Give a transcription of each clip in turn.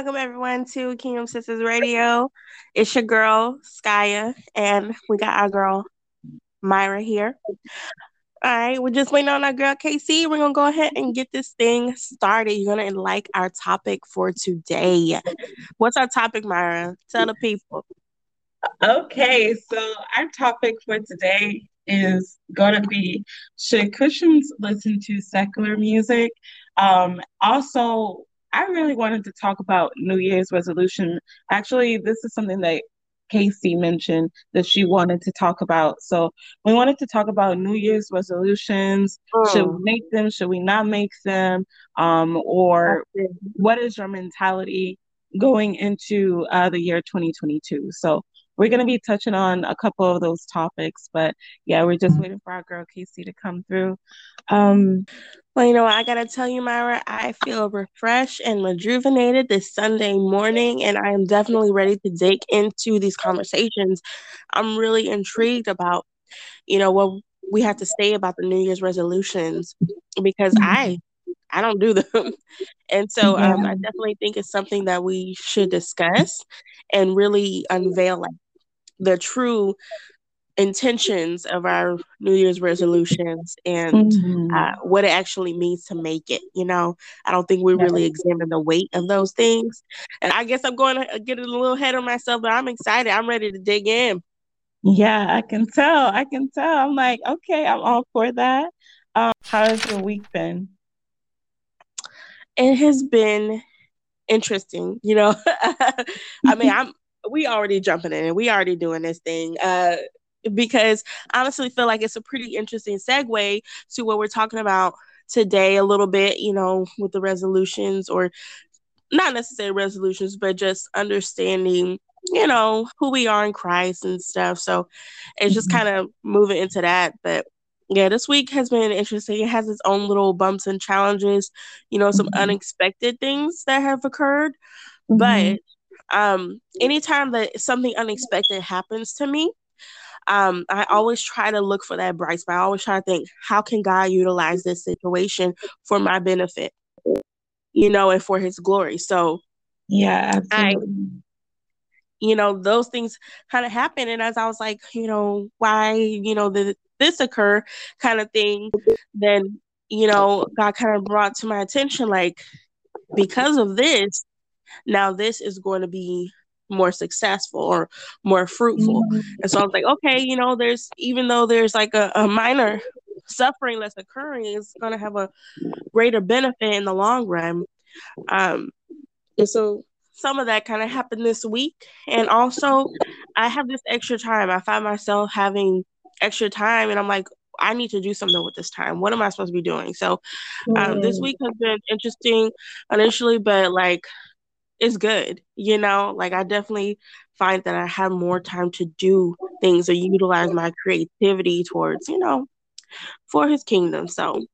welcome everyone to Kingdom Sisters Radio. It's your girl, Skya, and we got our girl, Myra here. All right, we're just waiting on our girl, KC. We're to go ahead and get this thing started. You're to like our topic for today. What's our topic, Myra? Tell the people. Okay, so our topic for today is going to be should Christians listen to secular music? Um, also, I really wanted to talk about New Year's resolution. Actually, this is something that Casey mentioned that she wanted to talk about. So we wanted to talk about New Year's resolutions. Oh. Should we make them? Should we not make them? Um, or what is your mentality going into uh, the year 2022? So we're going to be touching on a couple of those topics, but yeah, we're just waiting for our girl Casey to come through. Um, well, you know, I got to tell you, Myra, I feel refreshed and rejuvenated this Sunday morning, and I am definitely ready to dig into these conversations. I'm really intrigued about, you know, what we have to say about the New Year's resolutions because I I don't do them. And so um, I definitely think it's something that we should discuss and really unveil like the true intentions of our New Year's resolutions and mm-hmm. uh, what it actually means to make it. You know, I don't think we really examine the weight of those things. And I guess I'm going to get a little ahead of myself, but I'm excited. I'm ready to dig in. Yeah, I can tell. I can tell. I'm like, okay, I'm all for that. Um, how has your week been? It has been interesting. You know, I mean, I'm we already jumping in and we already doing this thing. Uh, because I honestly feel like it's a pretty interesting segue to what we're talking about today a little bit, you know, with the resolutions or not necessarily resolutions, but just understanding, you know, who we are in Christ and stuff. So it's just mm-hmm. kind of moving into that. But yeah, this week has been interesting. It has its own little bumps and challenges, you know, some mm-hmm. unexpected things that have occurred. Mm-hmm. But um, anytime that something unexpected happens to me, um, I always try to look for that bright spot. I always try to think, how can God utilize this situation for my benefit, you know, and for His glory? So, yeah, absolutely. I, you know, those things kind of happen, and as I was like, you know, why, you know, did this occur, kind of thing, then you know, God kind of brought to my attention, like, because of this, now this is going to be more successful or more fruitful. Mm-hmm. And so I was like, okay, you know, there's even though there's like a, a minor suffering that's occurring, it's going to have a greater benefit in the long run. Um, and so some of that kind of happened this week. And also, I have this extra time. I find myself having extra time, and I'm like, I need to do something with this time. What am I supposed to be doing? So, um, this mm. week has been interesting initially, but like it's good. You know, like I definitely find that I have more time to do things or utilize my creativity towards, you know, for his kingdom. So,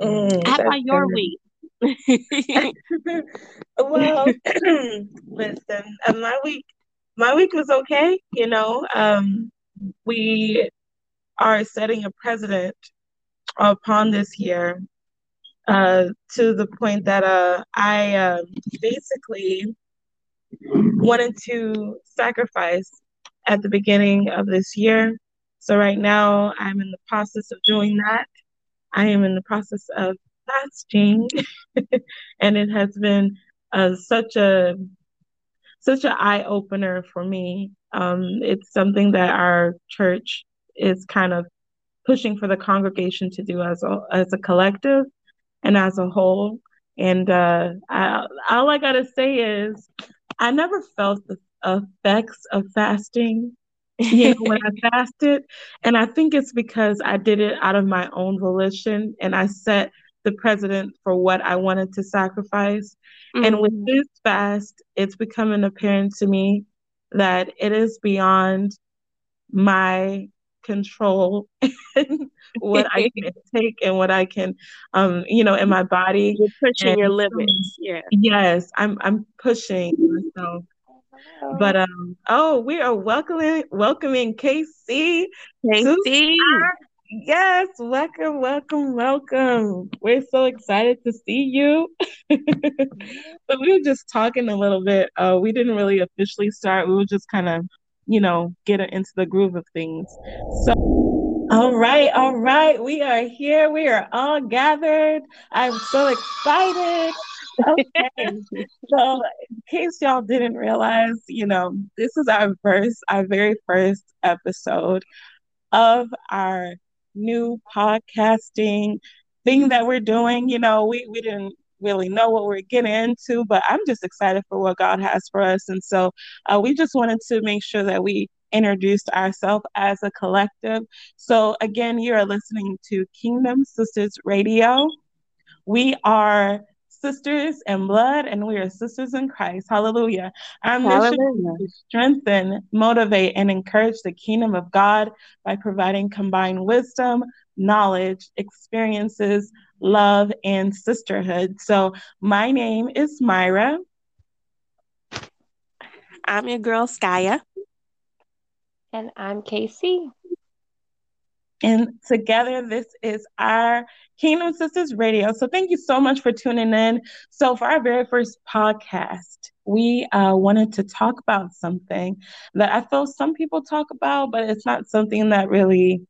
mm, how about your week? well, listen, uh, my week, my week was okay. You know, um, we are setting a precedent upon this year uh, to the point that uh, I uh, basically wanted to sacrifice at the beginning of this year. So right now I'm in the process of doing that. I am in the process of fasting, and it has been uh, such a such an eye opener for me. Um, it's something that our church is kind of pushing for the congregation to do as a as a collective and as a whole. And uh, I, all I gotta say is, I never felt the effects of fasting. you know, when I fasted, and I think it's because I did it out of my own volition, and I set the precedent for what I wanted to sacrifice. Mm-hmm. And with mm-hmm. this fast, it's becoming apparent to me that it is beyond my control what I can take and what I can, um, you know, in my body. You're pushing and, your limits. Yeah. Yes, I'm. I'm pushing myself. But um, oh, we are welcoming welcoming KC. KC. Yes, welcome, welcome, welcome. We're so excited to see you. but we were just talking a little bit. Uh, we didn't really officially start. We were just kind of, you know, getting into the groove of things. So, all right, all right. We are here. We are all gathered. I'm so excited. Okay. so, in case y'all didn't realize, you know, this is our first, our very first episode of our new podcasting thing that we're doing. You know, we, we didn't really know what we're getting into, but I'm just excited for what God has for us. And so uh, we just wanted to make sure that we introduced ourselves as a collective. So again, you are listening to Kingdom Sisters Radio. We are sisters in blood and we are sisters in Christ. Hallelujah. Our mission is to strengthen, motivate, and encourage the kingdom of God by providing combined wisdom, knowledge, experiences, love, and sisterhood. So, my name is Myra. I'm your girl, Skaya. And I'm Casey. And together, this is our Kingdom Sisters Radio. So, thank you so much for tuning in. So, for our very first podcast, we uh, wanted to talk about something that I feel some people talk about, but it's not something that really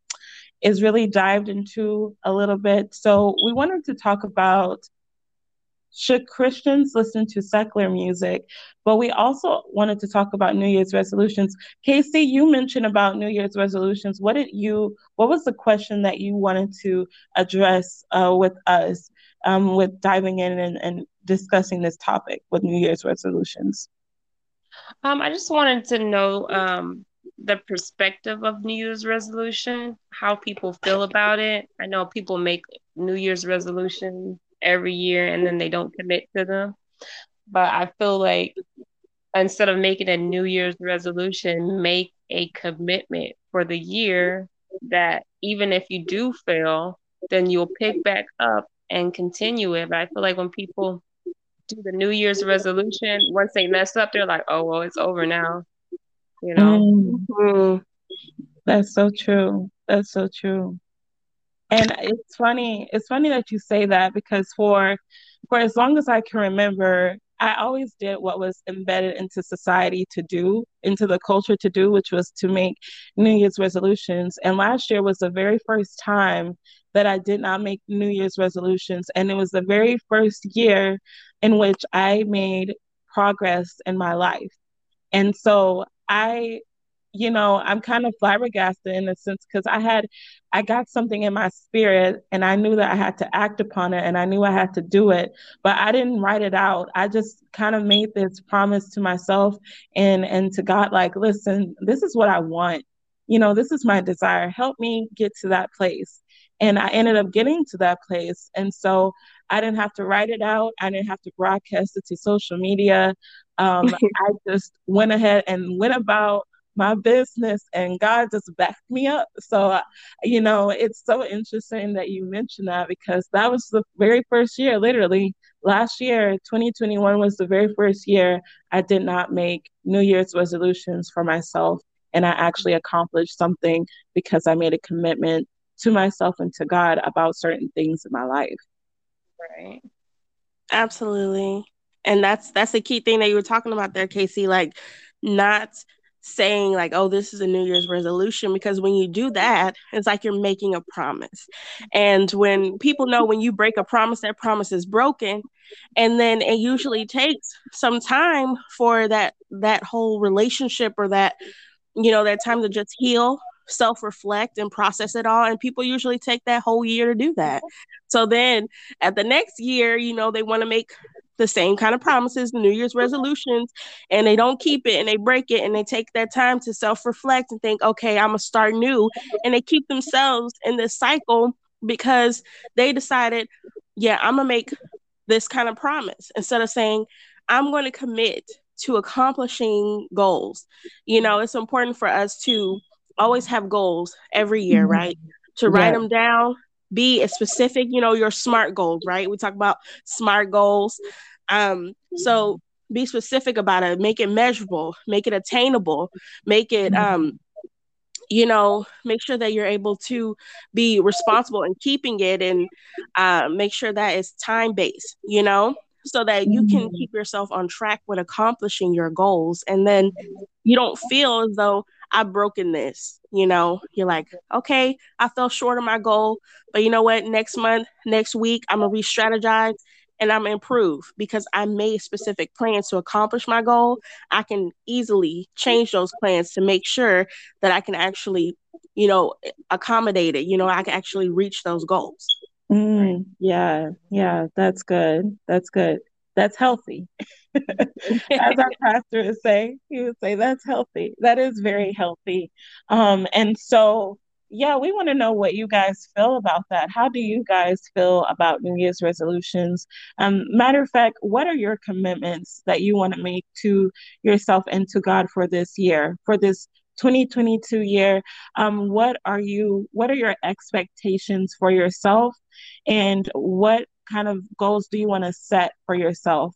is really dived into a little bit. So, we wanted to talk about should Christians listen to secular music? But we also wanted to talk about New Year's resolutions. Casey, you mentioned about New Year's resolutions. What did you? What was the question that you wanted to address uh, with us um, with diving in and, and discussing this topic with New Year's resolutions? Um, I just wanted to know um, the perspective of New Year's resolution, how people feel about it. I know people make New Year's resolutions every year and then they don't commit to them. But I feel like instead of making a New Year's resolution, make a commitment for the year that even if you do fail, then you'll pick back up and continue it. But I feel like when people do the New Year's resolution, once they mess up, they're like, oh, well, it's over now. You know? Mm-hmm. That's so true. That's so true. And it's funny, it's funny that you say that because for for as long as I can remember, I always did what was embedded into society to do, into the culture to do, which was to make New Year's resolutions. And last year was the very first time that I did not make New Year's resolutions. And it was the very first year in which I made progress in my life. And so I you know, I'm kind of flabbergasted in a sense because I had, I got something in my spirit and I knew that I had to act upon it and I knew I had to do it, but I didn't write it out. I just kind of made this promise to myself and and to God, like, listen, this is what I want. You know, this is my desire. Help me get to that place. And I ended up getting to that place. And so I didn't have to write it out. I didn't have to broadcast it to social media. Um, I just went ahead and went about my business and God just backed me up. So, you know, it's so interesting that you mentioned that because that was the very first year, literally last year, 2021 was the very first year I did not make New Year's resolutions for myself. And I actually accomplished something because I made a commitment to myself and to God about certain things in my life. Right. Absolutely. And that's that's the key thing that you were talking about there, Casey. Like not saying like oh this is a new year's resolution because when you do that it's like you're making a promise and when people know when you break a promise that promise is broken and then it usually takes some time for that that whole relationship or that you know that time to just heal self reflect and process it all. And people usually take that whole year to do that. So then at the next year, you know, they want to make the same kind of promises, New Year's resolutions, and they don't keep it and they break it and they take that time to self reflect and think, okay, I'm going to start new. And they keep themselves in this cycle because they decided, yeah, I'm going to make this kind of promise instead of saying, I'm going to commit to accomplishing goals. You know, it's important for us to always have goals every year, mm-hmm. right? To write yeah. them down, be a specific, you know, your SMART goals, right? We talk about SMART goals. Um, so be specific about it, make it measurable, make it attainable, make it mm-hmm. um you know, make sure that you're able to be responsible in keeping it and uh, make sure that it's time based, you know, so that you can mm-hmm. keep yourself on track with accomplishing your goals. And then you don't feel as though I've broken this, you know, you're like, okay, I fell short of my goal, but you know what? Next month, next week, I'm to re strategize and I'm improve because I made specific plans to accomplish my goal, I can easily change those plans to make sure that I can actually, you know, accommodate it. You know, I can actually reach those goals. Mm, yeah, yeah, that's good. That's good. That's healthy. As our pastor would say, he would say that's healthy. That is very healthy. Um, and so yeah, we want to know what you guys feel about that. How do you guys feel about New Year's resolutions? Um, matter of fact, what are your commitments that you want to make to yourself and to God for this year, for this 2022 year? Um, what are you? What are your expectations for yourself, and what kind of goals do you want to set for yourself?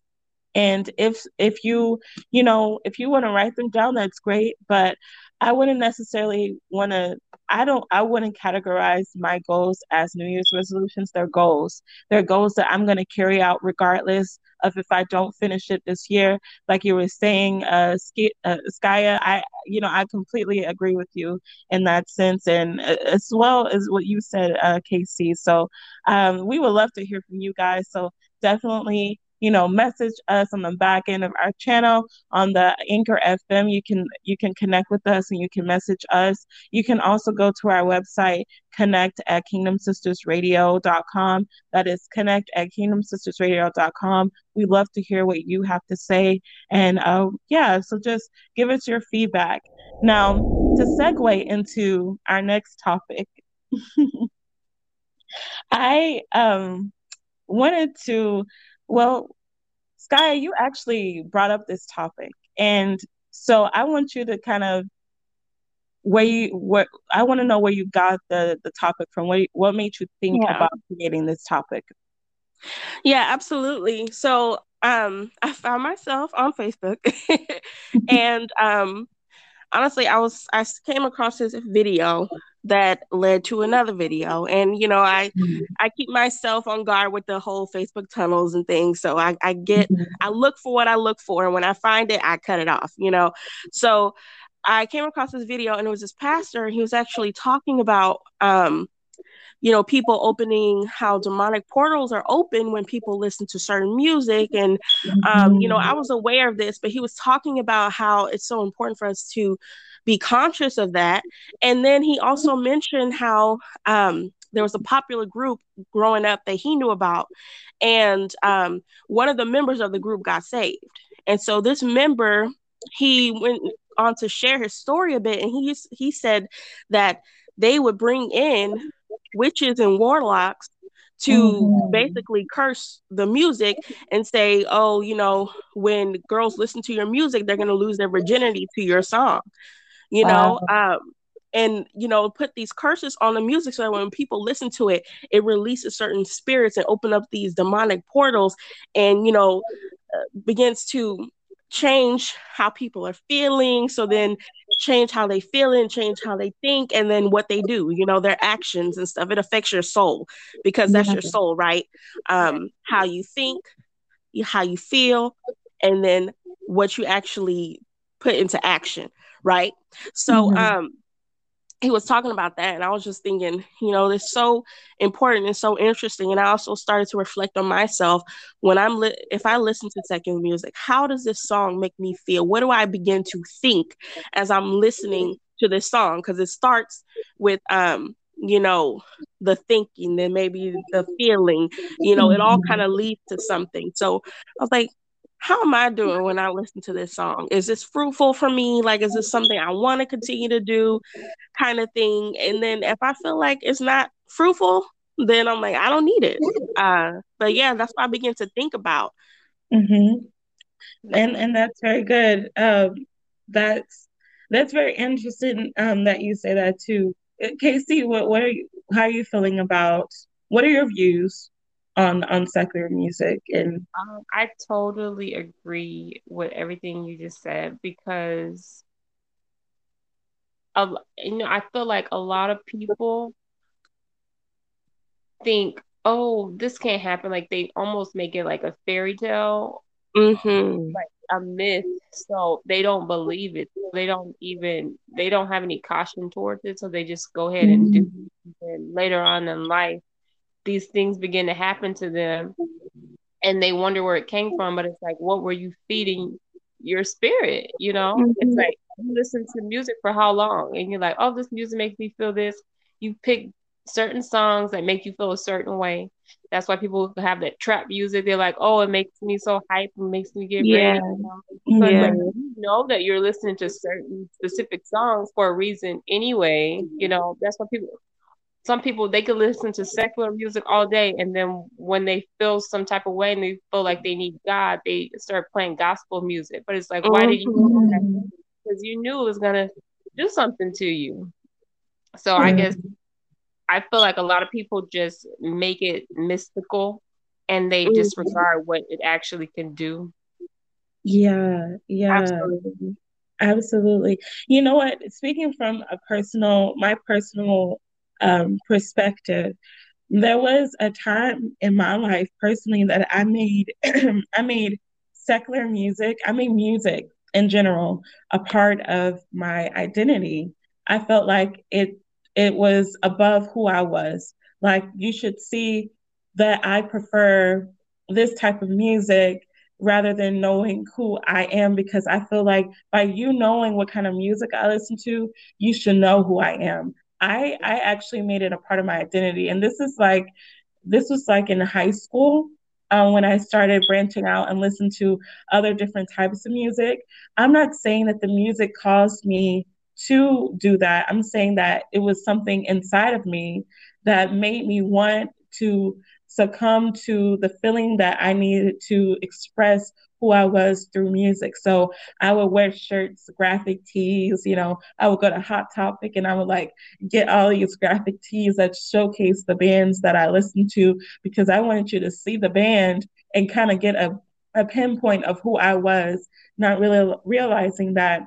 And if if you you know if you want to write them down, that's great. But I wouldn't necessarily want to I don't I wouldn't categorize my goals as New Year's resolutions. They're goals. They're goals that I'm going to carry out regardless of if I don't finish it this year. Like you were saying, uh, Sk- uh I you know I completely agree with you in that sense, and uh, as well as what you said, uh, Casey. So um, we would love to hear from you guys. So definitely you know, message us on the back end of our channel on the Anchor FM. You can you can connect with us and you can message us. You can also go to our website, connect at kingdomsistersradio.com. That is connect at kingdomsistersradio.com. We love to hear what you have to say. And uh, yeah, so just give us your feedback. Now, to segue into our next topic, I um wanted to well, Skya, you actually brought up this topic. And so I want you to kind of where you what I want to know where you got the the topic from. What what made you think yeah. about creating this topic? Yeah, absolutely. So um I found myself on Facebook and um honestly I was I came across this video that led to another video and you know i mm-hmm. i keep myself on guard with the whole facebook tunnels and things so i, I get mm-hmm. i look for what i look for and when i find it i cut it off you know so i came across this video and it was this pastor and he was actually talking about um you know people opening how demonic portals are open when people listen to certain music and um, you know i was aware of this but he was talking about how it's so important for us to be conscious of that. And then he also mentioned how um, there was a popular group growing up that he knew about, and um, one of the members of the group got saved. And so this member, he went on to share his story a bit, and he he said that they would bring in witches and warlocks to mm-hmm. basically curse the music and say, oh, you know, when girls listen to your music, they're going to lose their virginity to your song you know um, and you know put these curses on the music so that when people listen to it it releases certain spirits and open up these demonic portals and you know uh, begins to change how people are feeling so then change how they feel and change how they think and then what they do you know their actions and stuff it affects your soul because that's your soul right um how you think how you feel and then what you actually put into action right? So mm-hmm. um he was talking about that and I was just thinking, you know, it's so important and so interesting and I also started to reflect on myself when I'm li- if I listen to secular music, how does this song make me feel? What do I begin to think as I'm listening to this song because it starts with um you know the thinking then maybe the feeling you know it all kind of leads to something so i was like how am I doing when I listen to this song? Is this fruitful for me? Like, is this something I want to continue to do, kind of thing? And then if I feel like it's not fruitful, then I'm like, I don't need it. Uh, but yeah, that's what I begin to think about. Mm-hmm. And and that's very good. Um, that's that's very interesting. Um, that you say that too. Uh, Casey, what what are you? How are you feeling about? What are your views on on secular music and um, i totally agree with everything you just said because a, you know, I feel like a lot of people think, oh, this can't happen. Like they almost make it like a fairy tale, mm-hmm. like a myth. So they don't believe it. They don't even they don't have any caution towards it. So they just go ahead and do. Mm-hmm. And later on in life, these things begin to happen to them, and they wonder where it came from. But it's like, what were you feeding your spirit? You know, Mm-hmm. it's like you listen to music for how long, and you're like, oh, this music makes me feel this. You pick certain songs that make you feel a certain way. That's why people have that trap music. They're like, oh, it makes me so hype, it makes me get Yeah. ready. You know? So Yeah. like you know that you're listening to certain specific songs for a reason anyway. You know, that's why people some people they could listen to secular music all day and then when they feel some type of way and they feel like they need God, they start playing gospel music. But it's like, why did you? Mhm. Because you knew it was gonna do something to you. So I guess I feel like a lot of people just make it mystical and they Mhm. disregard what it actually can do. Yeah, yeah. Absolutely. Absolutely. You know what? Speaking from a personal, my personal um, perspective, there was a time in my life personally that I made I made secular music, I made music in general a part of my identity. I felt like it it was above who I was. Like you should see that I prefer this type of music rather than knowing who I am because I feel like by you knowing what kind of music I listen to, you should know who I am. I I actually made it a part of my identity, and this is like this was like in high school um, when I started branching out and listened to other different types of music. I'm not saying that the music caused me to do that. I'm saying that it was something inside of me that made me want to succumb to the feeling that I needed to express who I was through music. So I would wear shirts, graphic tees, you know, I would go to Hot Topic and I would like get all these graphic tees that showcase the bands that I listened to because I wanted you to see the band and kind of get a, a pinpoint of who I was, not really realizing that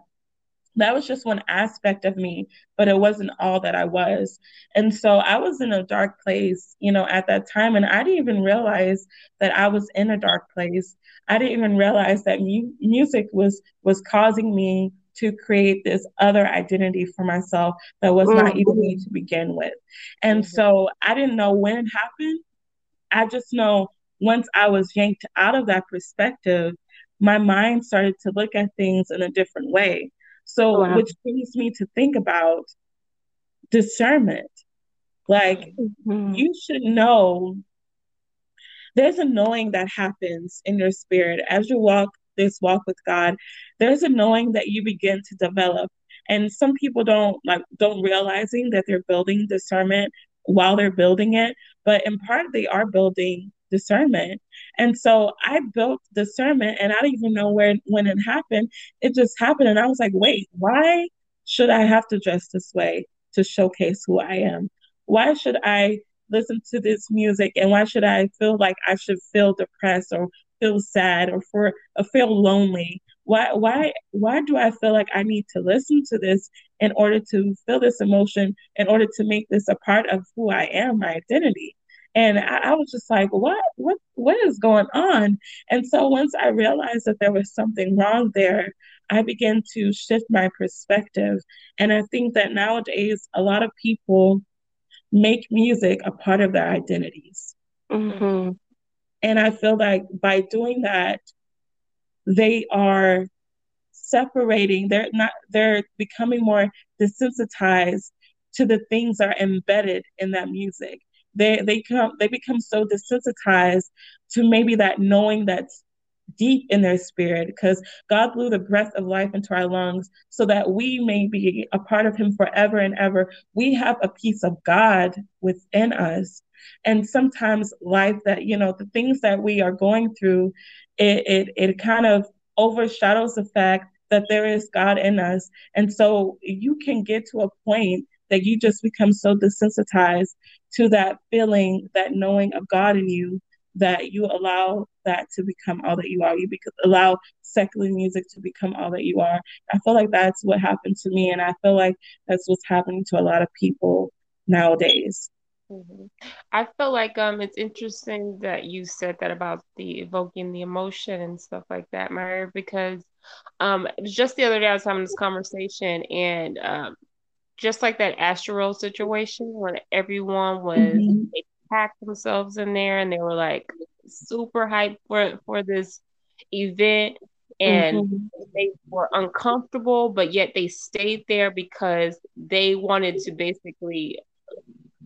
that was just one aspect of me, but it wasn't all that I was. And so I was in a dark place, you know, at that time. And I didn't even realize that I was in a dark place. I didn't even realize that mu- music was was causing me to create this other identity for myself that was not mm-hmm. even me to begin with. And mm-hmm. so I didn't know when it happened. I just know once I was yanked out of that perspective, my mind started to look at things in a different way. So, Wow. which brings me to think about discernment. Like, Mhm. you should know there's a knowing that happens in your spirit as you walk this walk with God. There's a knowing that you begin to develop. And some people don't like don't realizing that they're building discernment while they're building it, but in part they are building discernment. And so I built discernment and I don't even know where when it happened. It just happened and I was like, wait, why should I have to dress this way to showcase who I am? Why should I listen to this music and why should I feel like I should feel depressed or feel sad or for or feel lonely? Why why why do I feel like I need to listen to this in order to feel this emotion, in order to make this a part of who I am, my identity? And I, I was just like, what what what is going on? And so once I realized that there was something wrong there, I began to shift my perspective. And I think that nowadays a lot of people make music a part of their identities. Mhm. And I feel like by doing that, they are separating, they're not, they're becoming more desensitized to the things that are embedded in that music. They they come they become so desensitized to maybe that knowing that's deep in their spirit because God blew the breath of life into our lungs so that we may be a part of Him forever and ever. We have a piece of God within us. And sometimes life that, you know, the things that we are going through, it, it, it kind of overshadows the fact that there is God in us. And so you can get to a point that you just become so desensitized to that feeling, that knowing of God in you, that you allow that to become all that you are. You bec- allow secular music to become all that you are. I feel like that's what happened to me, and I feel like that's what's happening to a lot of people nowadays. Mm-hmm. I feel like um it's interesting that you said that about the evoking the emotion and stuff like that, Mary, because um just the other day I was having this conversation and um just like that Astroworld situation when everyone was mm-hmm. they packed themselves in there and they were like super hyped for for this event and mm-hmm. they were uncomfortable but yet they stayed there because they wanted to basically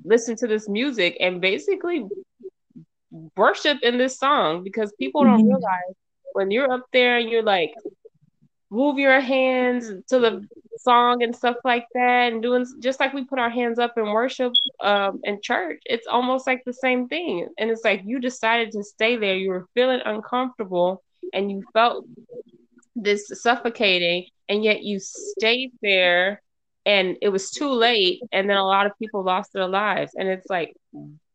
listen to this music and basically worship in this song because people don't mm-hmm. realize when you're up there and you're like move your hands to the song and stuff like that and doing just like we put our hands up in worship um in church it's almost like the same thing. And it's like you decided to stay there. You were feeling uncomfortable and you felt this suffocating and yet you stayed there and it was too late and then a lot of people lost their lives. And it's like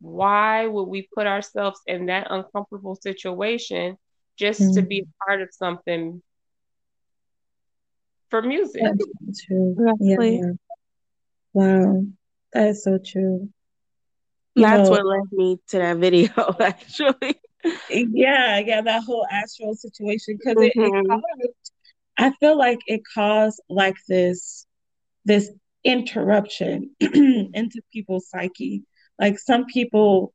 why would we put ourselves in that uncomfortable situation just mm-hmm. to be a part of something for music That's true yeah. wow that is so true you that's know, what led me to that video actually yeah yeah that whole astral situation because mm-hmm. it, it caused, i feel like it caused like this this interruption into people's psyche. Like some people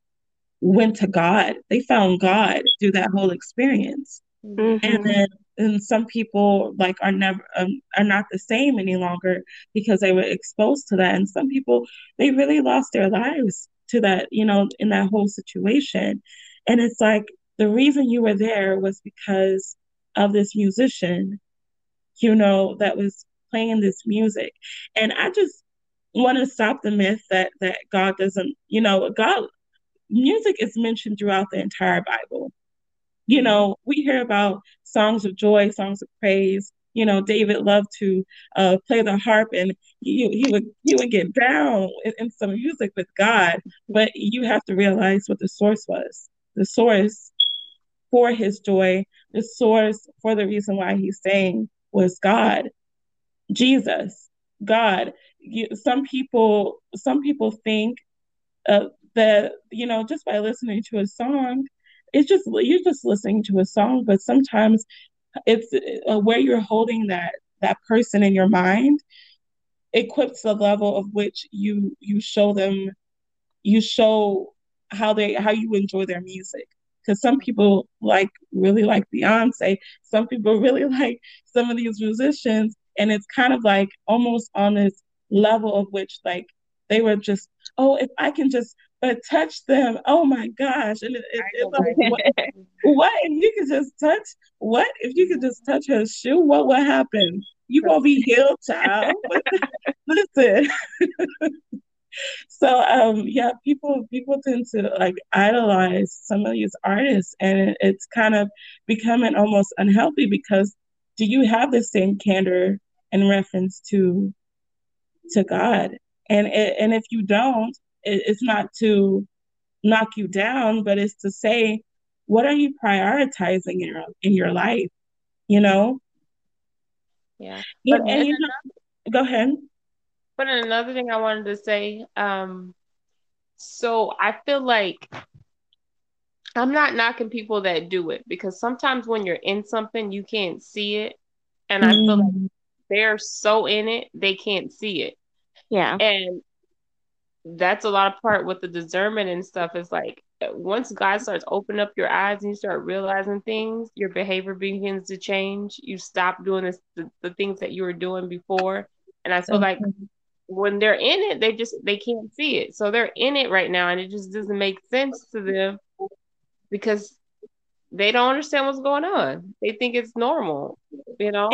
went to God, they found God through that whole experience. Mm-hmm. And then and some people like are never um, are not the same any longer because they were exposed to that and some people they really lost their lives to that you know in that whole situation and it's like the reason you were there was because of this musician you know that was playing this music. And I just want to stop the myth that that God doesn't, you know, God music is mentioned throughout the entire Bible. You know, we hear about songs of joy, songs of praise. You know, David loved to uh, play the harp, and he, he would he would get down in, in some music with God. But you have to realize what the source was. The source for his joy, the source for the reason why he's saying was God. Jesus, God. You, some people, some people think uh, that you know just by listening to a song, it's just you're just listening to a song. But sometimes it's uh, where you're holding that that person in your mind equips the level of which you you show them you show how they how you enjoy their music because some people like really like Beyonce, some people really like some of these musicians, and it's kind of like almost on this level of which like they were just oh if i can just but touch them oh my gosh. And it, it, it's like what, what, if you could just touch what if you could just touch her shoe? What would happen? You gonna be healed child. Listen. So um yeah people people tend to like idolize some of these artists and it's kind of becoming almost unhealthy because do you have the same candor in reference to to God. And it, and if you don't, it, it's not to knock you down, but it's to say, what are you prioritizing in your in your life? You know. Yeah. But and, and you know, go ahead. But another thing I wanted to say, um, so I feel like I'm not knocking people that do it because sometimes when you're in something, you can't see it. And I feel like mm they're so in it they can't see it. Yeah. And that's a lot of part with the discernment and stuff is like once God starts opening up your eyes and you start realizing things, your behavior begins to change. You stop doing this the, the things that you were doing before. And I feel like mm-hmm. when they're in it, they just they can't see it. So they're in it right now and it just doesn't make sense to them because they don't understand what's going on. They think it's normal, you know.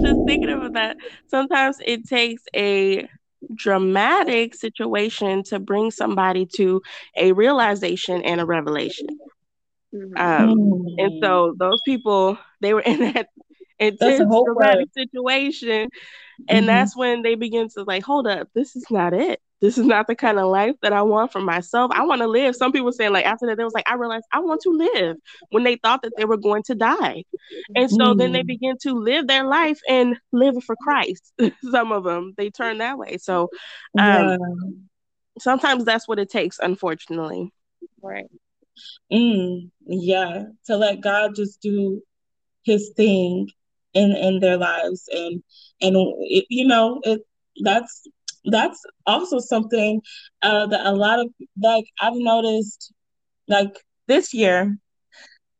just thinking about that, sometimes it takes a dramatic situation to bring somebody to a realization and a revelation. Mm-hmm. Um, and so those people, they were in that intense dramatic situation, and mm-hmm. that's when they begin to like, hold up, this is not it. This is not the kind of life that I want for myself. I want to live. Some people saying like after that, they was like, I realized I want to live when they thought that they were going to die. And so mm. then they mm. begin to live their life and live for Christ. Some of them, they turn that way. So um, yeah. sometimes that's what it takes, unfortunately. Right. Mm, yeah. To let God just do his thing in in their lives and and it, you know it that's that's also something uh, that a lot of like I've noticed like this year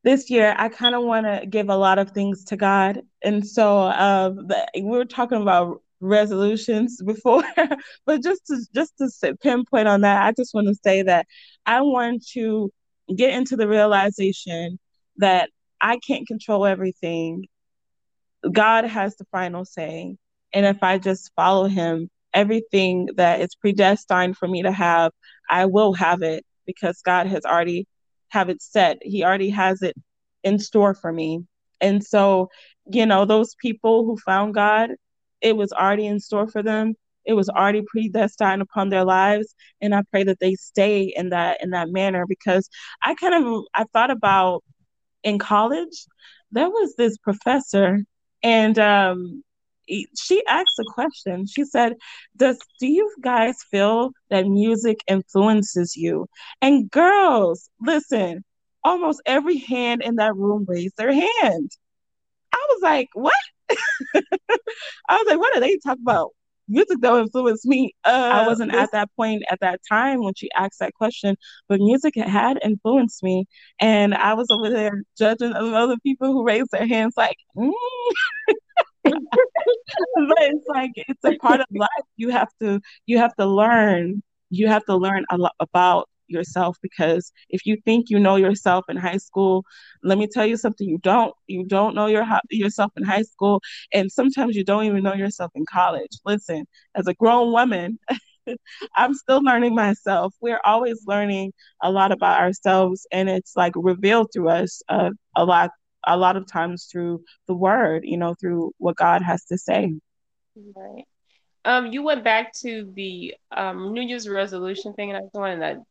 this year I kind of want to give a lot of things to God. And so uh, we were talking about resolutions before but just to just to pinpoint on that I just want to say that I want to get into the realization that I can't control everything. God has the final say. And if I just follow him everything that is predestined for me to have, I will have it because God has already have it set. He already has it in store for me. And so, you know, those people who found God, it was already in store for them. It was already predestined upon their lives. And I pray that they stay in that in that manner because I kind of I thought about in college, there was this professor and um she asked a question. She said, "Does do you guys feel that music influences you?" And girls, listen, almost every hand in that room raised their hand. I was like, "What?" I was like, "What are they talking about?" Music that influenced me. Uh, I wasn't at that point at that time when she asked that question, but music had influenced me, and I was over there judging other people who raised their hands, like, mm. but it's like it's a part of life. You have to you have to learn. You have to learn a lot about yourself because if you think you know yourself in high school, let me tell you something. You don't. You don't know your yourself in high school, and sometimes you don't even know yourself in college. Listen, as a grown woman. I'm still learning myself. We're always learning a lot about ourselves, and it's like revealed to us uh, a lot a lot of times through the word, you know, through what God has to say. Right. Um, you went back to the um, New Year's resolution thing, and I just wanted to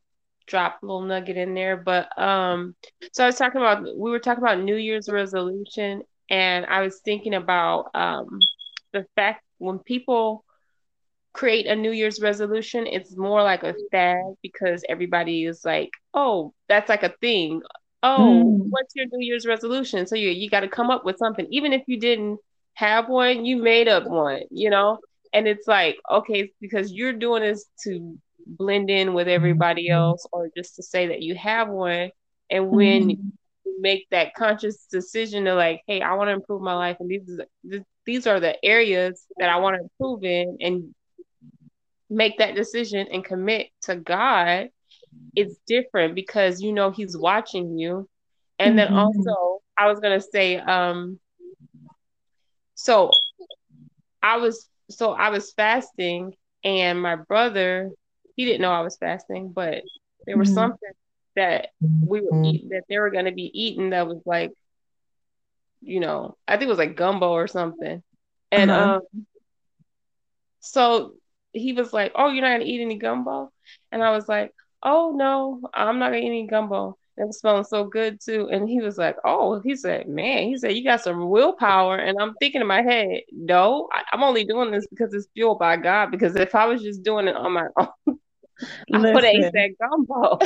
drop a little nugget in there. But um, so I was talking about we were talking about New Year's resolution, and I was thinking about um, the fact when people create a New Year's resolution, it's more like a fad because everybody is like, oh, that's like a thing oh, mm. what's your New Year's resolution? So you you got to come up with something, even if you didn't have one, you made up one, you know. And it's like, okay, because you're doing this to blend in with everybody mm-hmm. else, or just to say that you have one. And when mm. you make that conscious decision to like, hey, I want to improve my life, and these these are the areas that I want to improve in, and make that decision and commit to God it's different because you know he's watching you. And mm-hmm. then also I was gonna say, um, so I was so I was fasting and my brother, he didn't know I was fasting, but there was mm-hmm. something that we were eating that they were gonna be eating that was like, you know, I think it was like gumbo or something. And uh-huh. um so he was like, Oh, you're not gonna eat any gumbo? And I was like, oh no, I'm not gonna eat any gumbo. It was smelling so good too. And he was like, oh, he said, man, he said, you got some willpower. And I'm thinking in my head, no, I, am only doing this because it's fueled by God. Because if I was just doing it on my own, I would have ate that gumbo.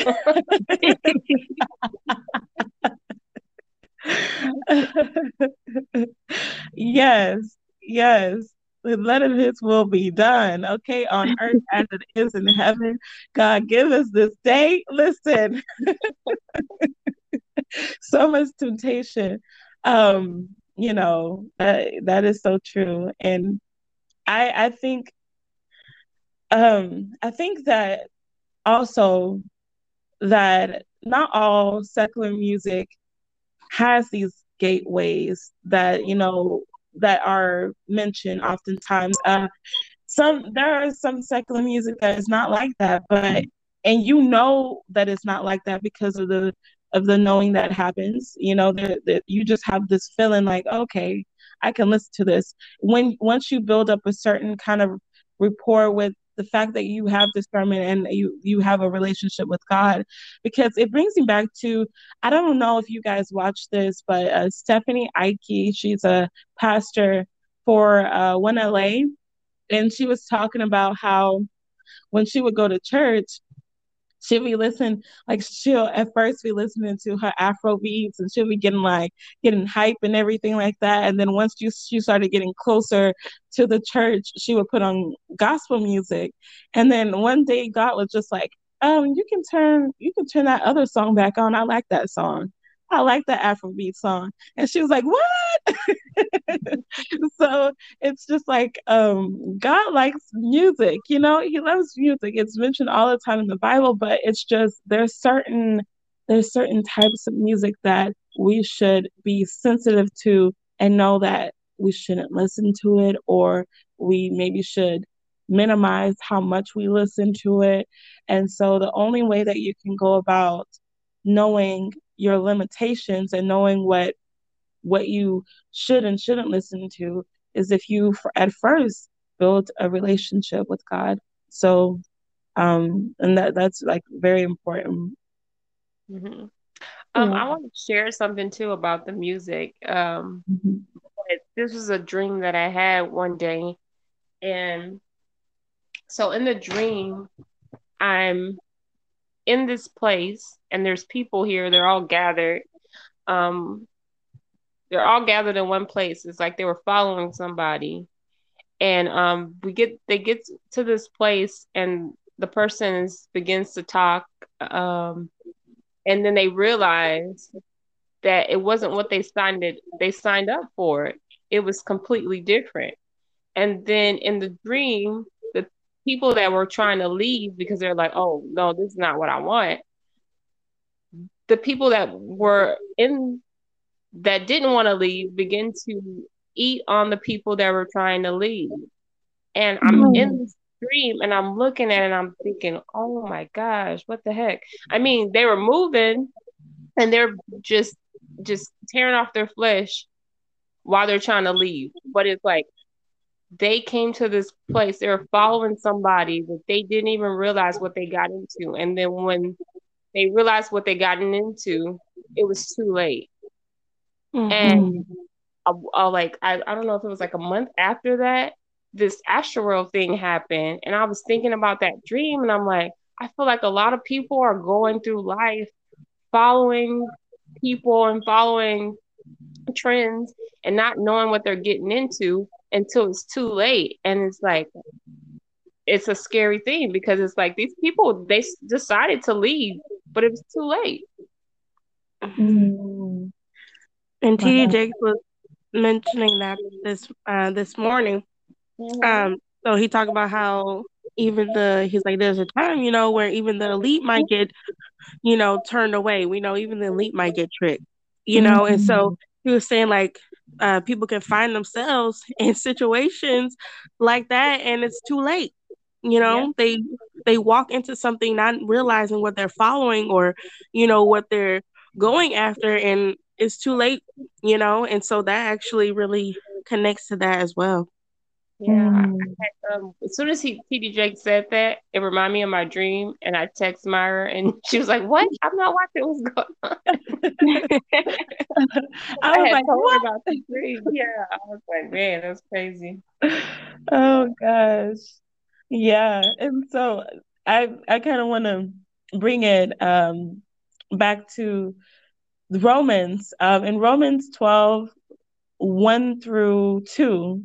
yes, yes let his will be done, okay, on earth as it is in heaven. God, give us this day. Listen, so much temptation. Um, you know, that, that is so true. And I I think um I think that also that not all secular music has these gateways that you know that are mentioned oftentimes. Uh, some there are some secular music that is not like that, but and you know that it's not like that because of the of the knowing that happens. You know that you just have this feeling like okay, I can listen to this. When once you build up a certain kind of rapport with the fact that you have discernment and you you have a relationship with God, because it brings me back to I don't know if you guys watch this, but uh, Stephanie Ike, she's a pastor for uh, One LA, and she was talking about how when she would go to church, she'll be listening like she'll at first be listening to her afro beats and she'll be getting like getting hype and everything like that. And then once you she started getting closer to the church she would put on gospel music. And then one day god was just like um you can turn you can turn that other song back on. I like that song I like the Afrobeat song. And she was like, What? so it's just like um God likes music, you know, he loves music. It's mentioned all the time in the Bible, but it's just there's certain there's certain types of music that we should be sensitive to and know that we shouldn't listen to it or we maybe should minimize how much we listen to it. And so the only way that you can go about knowing your limitations and knowing what what you should and shouldn't listen to is if you at first build a relationship with God. So um and that that's like very important. Mm-hmm. Um, yeah. I want to share something too about the music. Um, mm-hmm. This was a dream that I had one day, and so in the dream, I'm in this place and there's people here they're all gathered um they're all gathered in one place. It's like they were following somebody. And um we get they get to this place and the person begins to talk um and then they realize that it wasn't what they signed it they signed up for. It was completely different. And then in the dream people that were trying to leave because they're like, oh, no, this is not what I want. The people that were in that didn't want to leave begin to eat on the people that were trying to leave. And I'm mm. in this dream and I'm looking at it and I'm thinking, oh my gosh, what the heck? I mean, they were moving and they're just just tearing off their flesh while they're trying to leave. But it's like they came to this place, they were following somebody that they didn't even realize what they got into. And then when they realized what they gotten into, it was too late. Mm-hmm. And I, I, like I, I don't know if it was like a month after that, this Astroworld thing happened. And I was thinking about that dream and I'm like, I feel like a lot of people are going through life following people and following trends and not knowing what they're getting into until it's too late and it's like it's a scary thing because it's like these people they decided to leave but it was too late mm. and td jakes was mentioning that this uh this morning mm-hmm. um so he talked about how even the he's like there's a time you know where even the elite might get you know turned away we know even the elite might get tricked you know mm-hmm. and so mm-hmm. he was saying like uh, people can find themselves in situations like that and it's too late you know yeah. they they walk into something not realizing what they're following or you know what they're going after and it's too late you know and so that actually really connects to that as well yeah, mm. had, um, as soon as he TD Jake said that, it reminded me of my dream, and I text Myra, and she was like, "What? I'm not watching what's going on." I, I was like, "What?" About the dream. Yeah, I was like, "Man, that's crazy." Oh gosh, yeah, and so I I kind of want to bring it um back to Romans. Um, in Romans 12, 1 through 2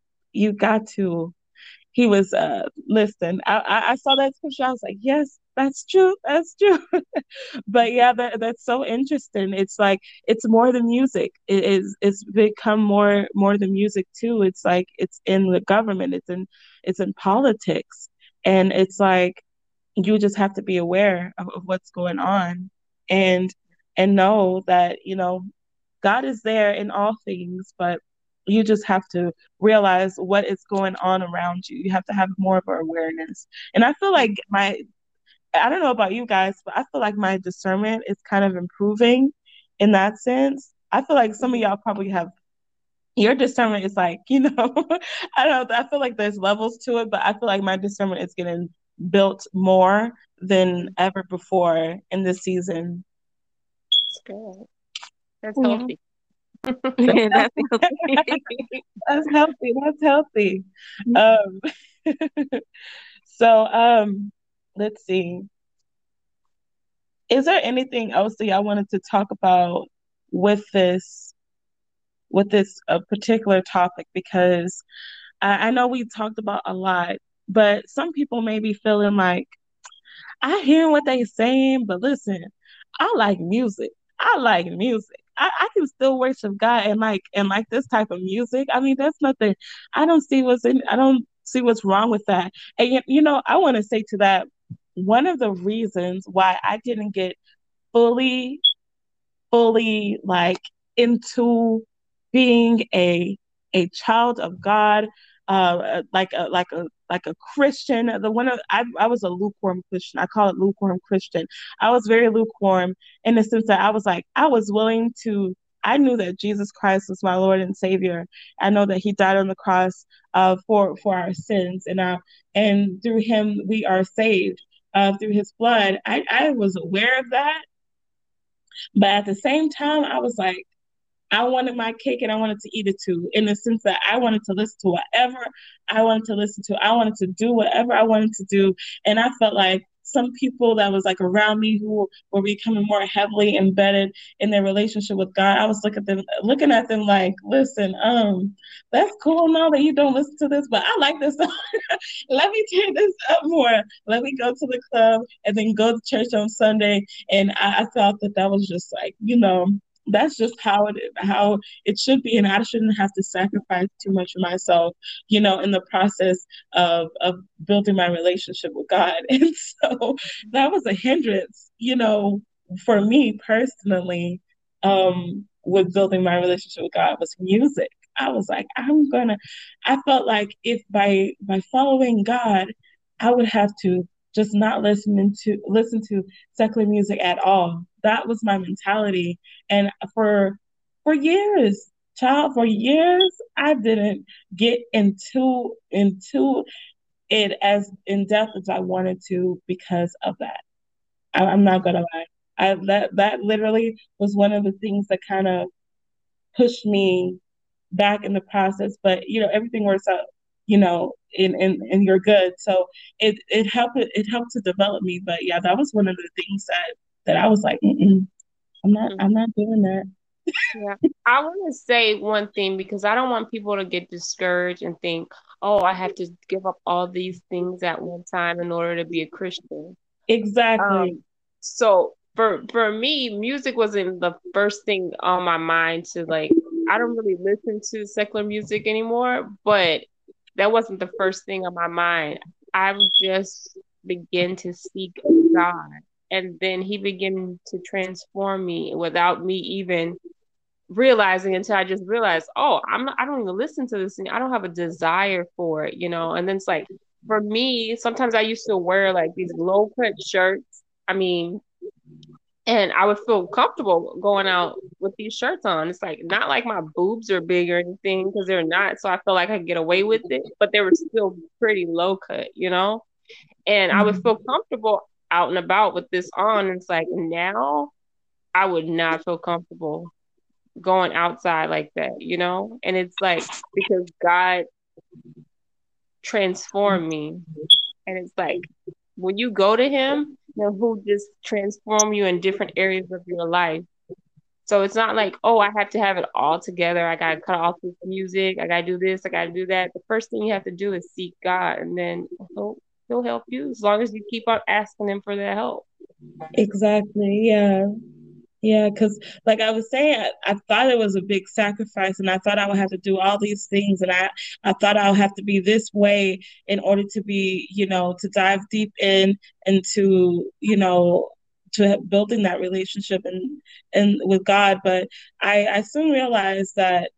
you got to. He was uh listen. I, I, saw that scripture. I was like, yes, that's true. That's true. but yeah, that that's so interesting. It's like it's more than music. It is it's become more more than music too. It's like it's in the government. It's in it's in politics. And it's like you just have to be aware of, of what's going on and and know that, you know, God is there in all things, but you just have to realize what is going on around you. You have to have more of an awareness. And I feel like my I don't know about you guys, but I feel like my discernment is kind of improving in that sense. I feel like some of y'all probably have your discernment is like, you know, I don't know. I feel like there's levels to it, but I feel like my discernment is getting built more than ever before in this season. That's good. That's healthy. Yeah, that's healthy. that's healthy. That's healthy. Um, so um, let's see. Is there anything else that y'all wanted to talk about with this with this uh, particular topic? Because I, I know we talked about a lot, but some people may be feeling like I hear what they're saying, but listen, I like music. I like music. I, I can still worship God and like and like this type of music. I mean, that's nothing. I don't see what's in. I don't see what's wrong with that. And you know, I want to say to that one of the reasons why I didn't get fully, fully like into being a a child of God, uh, like a like a like a Christian. The one of I I was a lukewarm Christian. I call it lukewarm Christian. I was very lukewarm in the sense that I was like I was willing to. I knew that Jesus Christ was my Lord and Savior. I know that He died on the cross uh, for for our sins, and uh, and through Him we are saved uh, through his blood. I, I was aware of that. But at the same time, I was like, I wanted my cake and I wanted to eat it too, in the sense that I wanted to listen to whatever I wanted to listen to. I wanted to do whatever I wanted to do. And I felt like some people that was like around me who were becoming more heavily embedded in their relationship with God, I was looking at them looking at them like, listen, um, that's cool now that you don't listen to this, but I like this Let me turn this up more. Let me go to the club and then go to church on Sunday. And I, I thought that that was just like, you know, that's just how it how it should be and i shouldn't have to sacrifice too much of myself you know in the process of of building my relationship with god. And so that was a hindrance you know for me personally um with building my relationship with god was music. I was like i'm gonna i felt like if by by following god i would have to just not listening to listen to secular music at all. That was my mentality. And for for years, child, for years, I didn't get into into it as in depth as I wanted to because of that. I, am not gonna lie. I that that literally was one of the things that kind of pushed me back in the process. But you know, everything works out you know, and and and you're good. So it it helped it helped to develop me. But yeah, that was one of the things that that I was like, I'm not I'm not doing that. yeah, I want to say one thing because I don't want people to get discouraged and think, oh, I have to give up all these things at one time in order to be a Christian. Exactly. Um, so for for me, music wasn't the first thing on my mind to like. I don't really listen to secular music anymore, but that wasn't the first thing on my mind. I would just begin to seek God. And then he began to transform me without me even realizing until I just realized, oh, I'm not, I don't even listen to this. I don't have a desire for it, you know? And then it's like, for me, sometimes I used to wear like these low cut shirts. I mean, and I would feel comfortable going out with these shirts on. It's like not like my boobs are big or anything because they're not. So I feel like I could get away with it, but they were still pretty low cut, you know? And I would mm-hmm. feel comfortable out and about with this on. And it's like now I would not feel comfortable going outside like that, you know? And it's like because God transformed me. And it's like when you go to him, know, who just transform you in different areas of your life. So it's not like, oh, I have to have it all together. I gotta cut off this music. I gotta do this. I gotta do that. The first thing you have to do is seek God, and then he'll he'll help you as long as you keep on asking him for that help. Exactly. Yeah. Yeah, because like I was saying, I, I, thought it was a big sacrifice, and I thought I would have to do all these things, and I I thought I would have to be this way in order to be, you know, to dive deep in and to, you know, to building that relationship and and with God. But I I soon realized that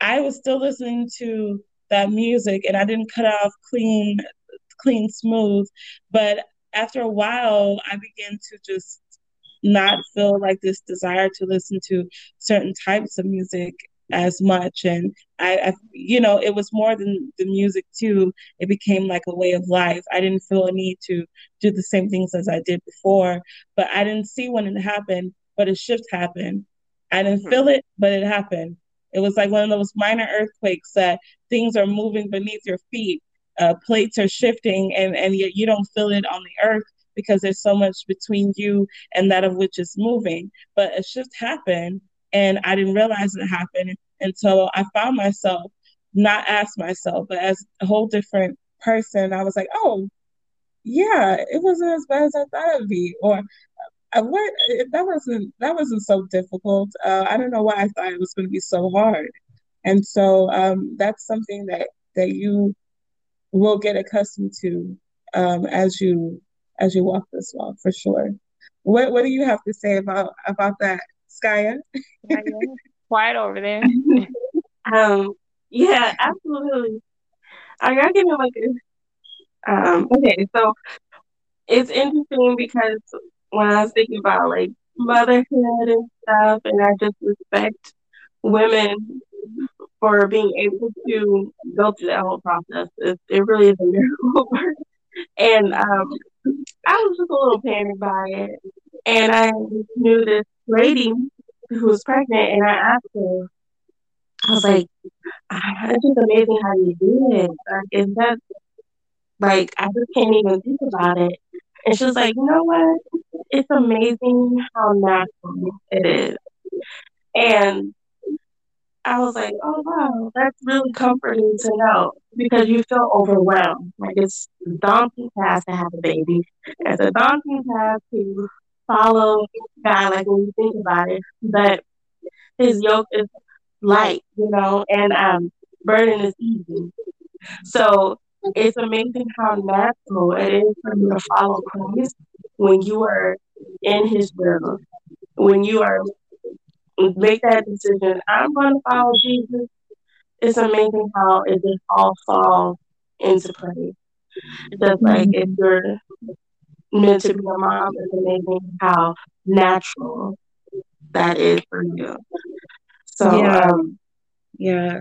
I was still listening to that music, and I didn't cut off clean, clean smooth. But after a while, I began to just not feel like this desire to listen to certain types of music as much. And I, I, you know it was more than the music too. It became like a way of life. I didn't feel a need to do the same things as i did before but i didn't see when it happened but a shift happened. I didn't mm-hmm. feel it but it happened. It was like one of those minor earthquakes that things are moving beneath your feet. Uh, plates are shifting and and yet you don't feel it on the earth because there's so much between you and that of which is moving. But a shift happened and I didn't realize it happened until I found myself not as myself, but as a whole different person. I was like, oh, yeah, it wasn't as bad as I thought it'd be. Or uh, what that wasn't that wasn't so difficult. Uh, I don't know why I thought it was going to be so hard. And so um, that's something that that you will get accustomed to um, as you as you walk this walk for sure. What what do you have to say about about that, Skya? Quiet over there. um, yeah, absolutely. I gotta give you like a, um, okay, so it's interesting because when I was thinking about like motherhood and stuff, and I just respect women for being able to go through that whole process. It, it really is a miracle. and um, I was just a little panicked by it. And I knew this lady who was pregnant, and I asked her, I was like, ah, it's just amazing how you do it. Like, is that, like, I just can't even think about it. And she was like, you know what? It's amazing how natural it is. And I was like, oh wow, that's really comforting to know because you feel overwhelmed. Like it's a daunting task to have a baby. It's a daunting task to follow God, like when you think about it. But his yoke is light, you know, and um burden is easy. So it's amazing how natural it is for you to follow Christ when you are in his will, when you are make that decision. I'm going to follow Jesus. It's amazing how it just all falls into place. Just like if you're meant to be a mom, it's amazing how natural that is for you. So, yeah. Um, yeah.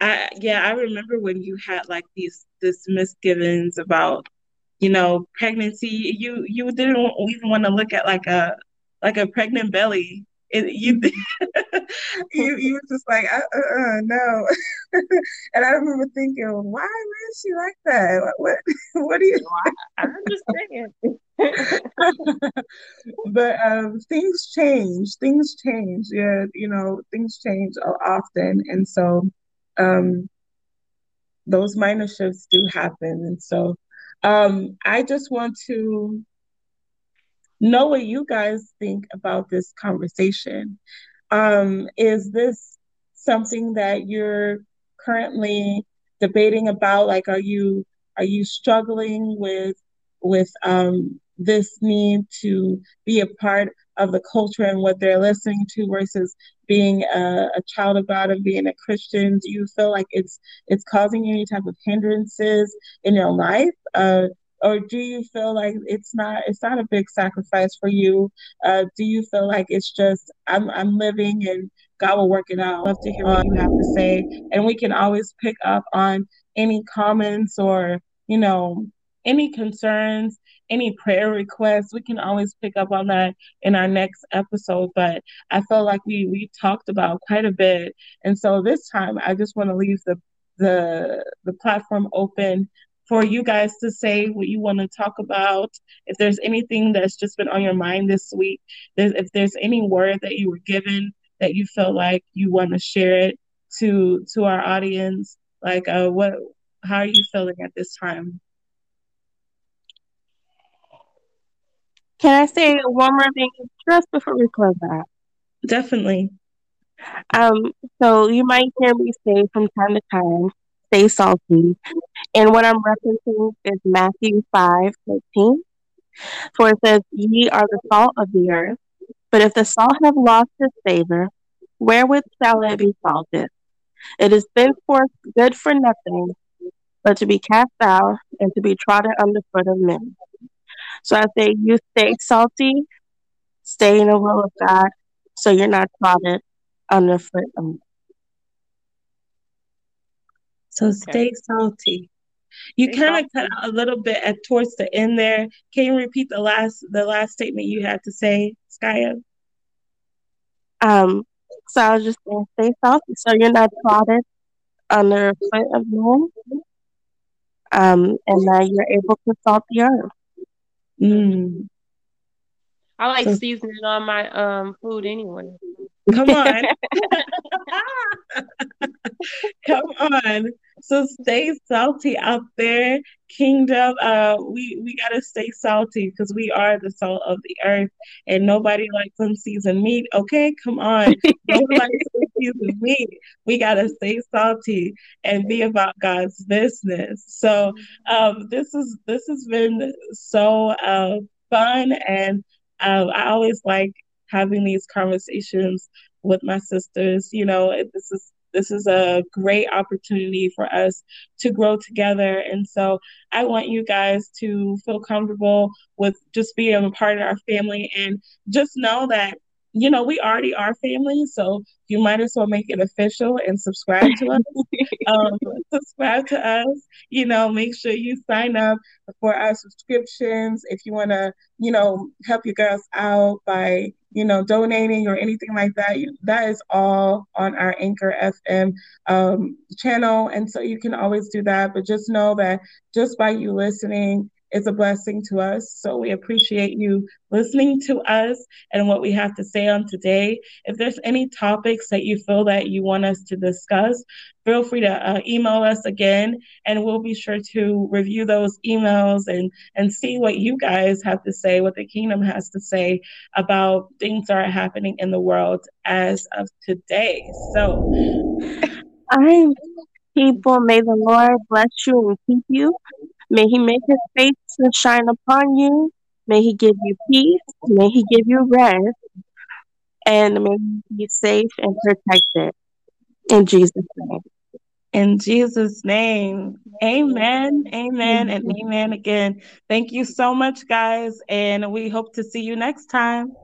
I yeah, I remember when you had like these this misgivings about, you know, pregnancy. You you didn't even want to look at like a like a pregnant belly and you you you were just like uh, uh, uh no. And i remember thinking why is she like that? What what, do you i'm just saying but um things change things change. Yeah you know things change often. And so um those minor shifts do happen. And so um i just want to know what you guys think about this conversation. Um, is this something that you're currently debating about? Like, are you are you struggling with with um, this need to be a part of the culture and what they're listening to versus being a, a, child of God and being a Christian? Do you feel like it's it's causing any type of hindrances in your life? Uh, or do you feel like it's not it's not a big sacrifice for you? Uh, do you feel like it's just i'm i'm living and god will work it out? I'd love to hear what you have to say. And we can always pick up on any comments or you know any concerns any prayer requests. We can always pick up on that in our next episode. But i felt like we we talked about quite a bit. And so this time i just want to leave the the the platform open for you guys to say what you want to talk about. If there's anything that's just been on your mind this week, if there's any word that you were given that you felt like you want to share it to to our audience, like uh, what, how are you feeling at this time? Can I say one more thing just before we close out? Definitely. Um, so you might hear me say from time to time, stay salty. And what I'm referencing is Matthew 5 13. For it says, Ye are the salt of the earth, but if the salt have lost its savor, wherewith shall it be salted? It is thenceforth good for nothing but to be cast out and to be trodden under foot of men. So I say you stay salty, stay in the will of God, so you're not trodden under foot of men. So stay salty. You kind of cut out a little bit at towards the end there. Can you repeat the last the last statement you had to say, Skya? Um, so I was just gonna stay salty, so you're not trodden under a foot of men, um, and that you're able to salt the earth. Mm. I like so, seasoning on my um food anyway. Come on. Come on. So stay salty out there, kingdom. Uh, we we gotta stay salty because we are the salt of the earth, and nobody likes unseasoned meat. Okay, come on. nobody likes unseasoned meat. We gotta stay salty and be about God's business. So, um, this is this has been so uh, fun, and uh, I always like having these conversations with my sisters. You know, this is this is a great opportunity for us to grow together. And so I want you guys to feel comfortable with just being a part of our family and just know that you know, we already are family, so you might as well make it official and subscribe to us. um, subscribe to us. You know, make sure you sign up for our subscriptions if you want to, you know, help your girls out by, you know, donating or anything like that. That is all on our Anchor FM um, channel, and so you can always do that. But just know that just by you listening is a blessing to us. So we appreciate you listening to us and what we have to say on today. If there's any topics that you feel that you want us to discuss, feel free to uh, email us again and we'll be sure to review those emails and and see what you guys have to say what the kingdom has to say about things that are happening in the world as of today so i people may the lord bless you and keep you May he make his face to shine upon you. May he give you peace. May he give you rest. And may you be safe and protected. In Jesus' name. In Jesus' name. Amen. Amen. And amen again. Thank you so much, guys. And we hope to see you next time.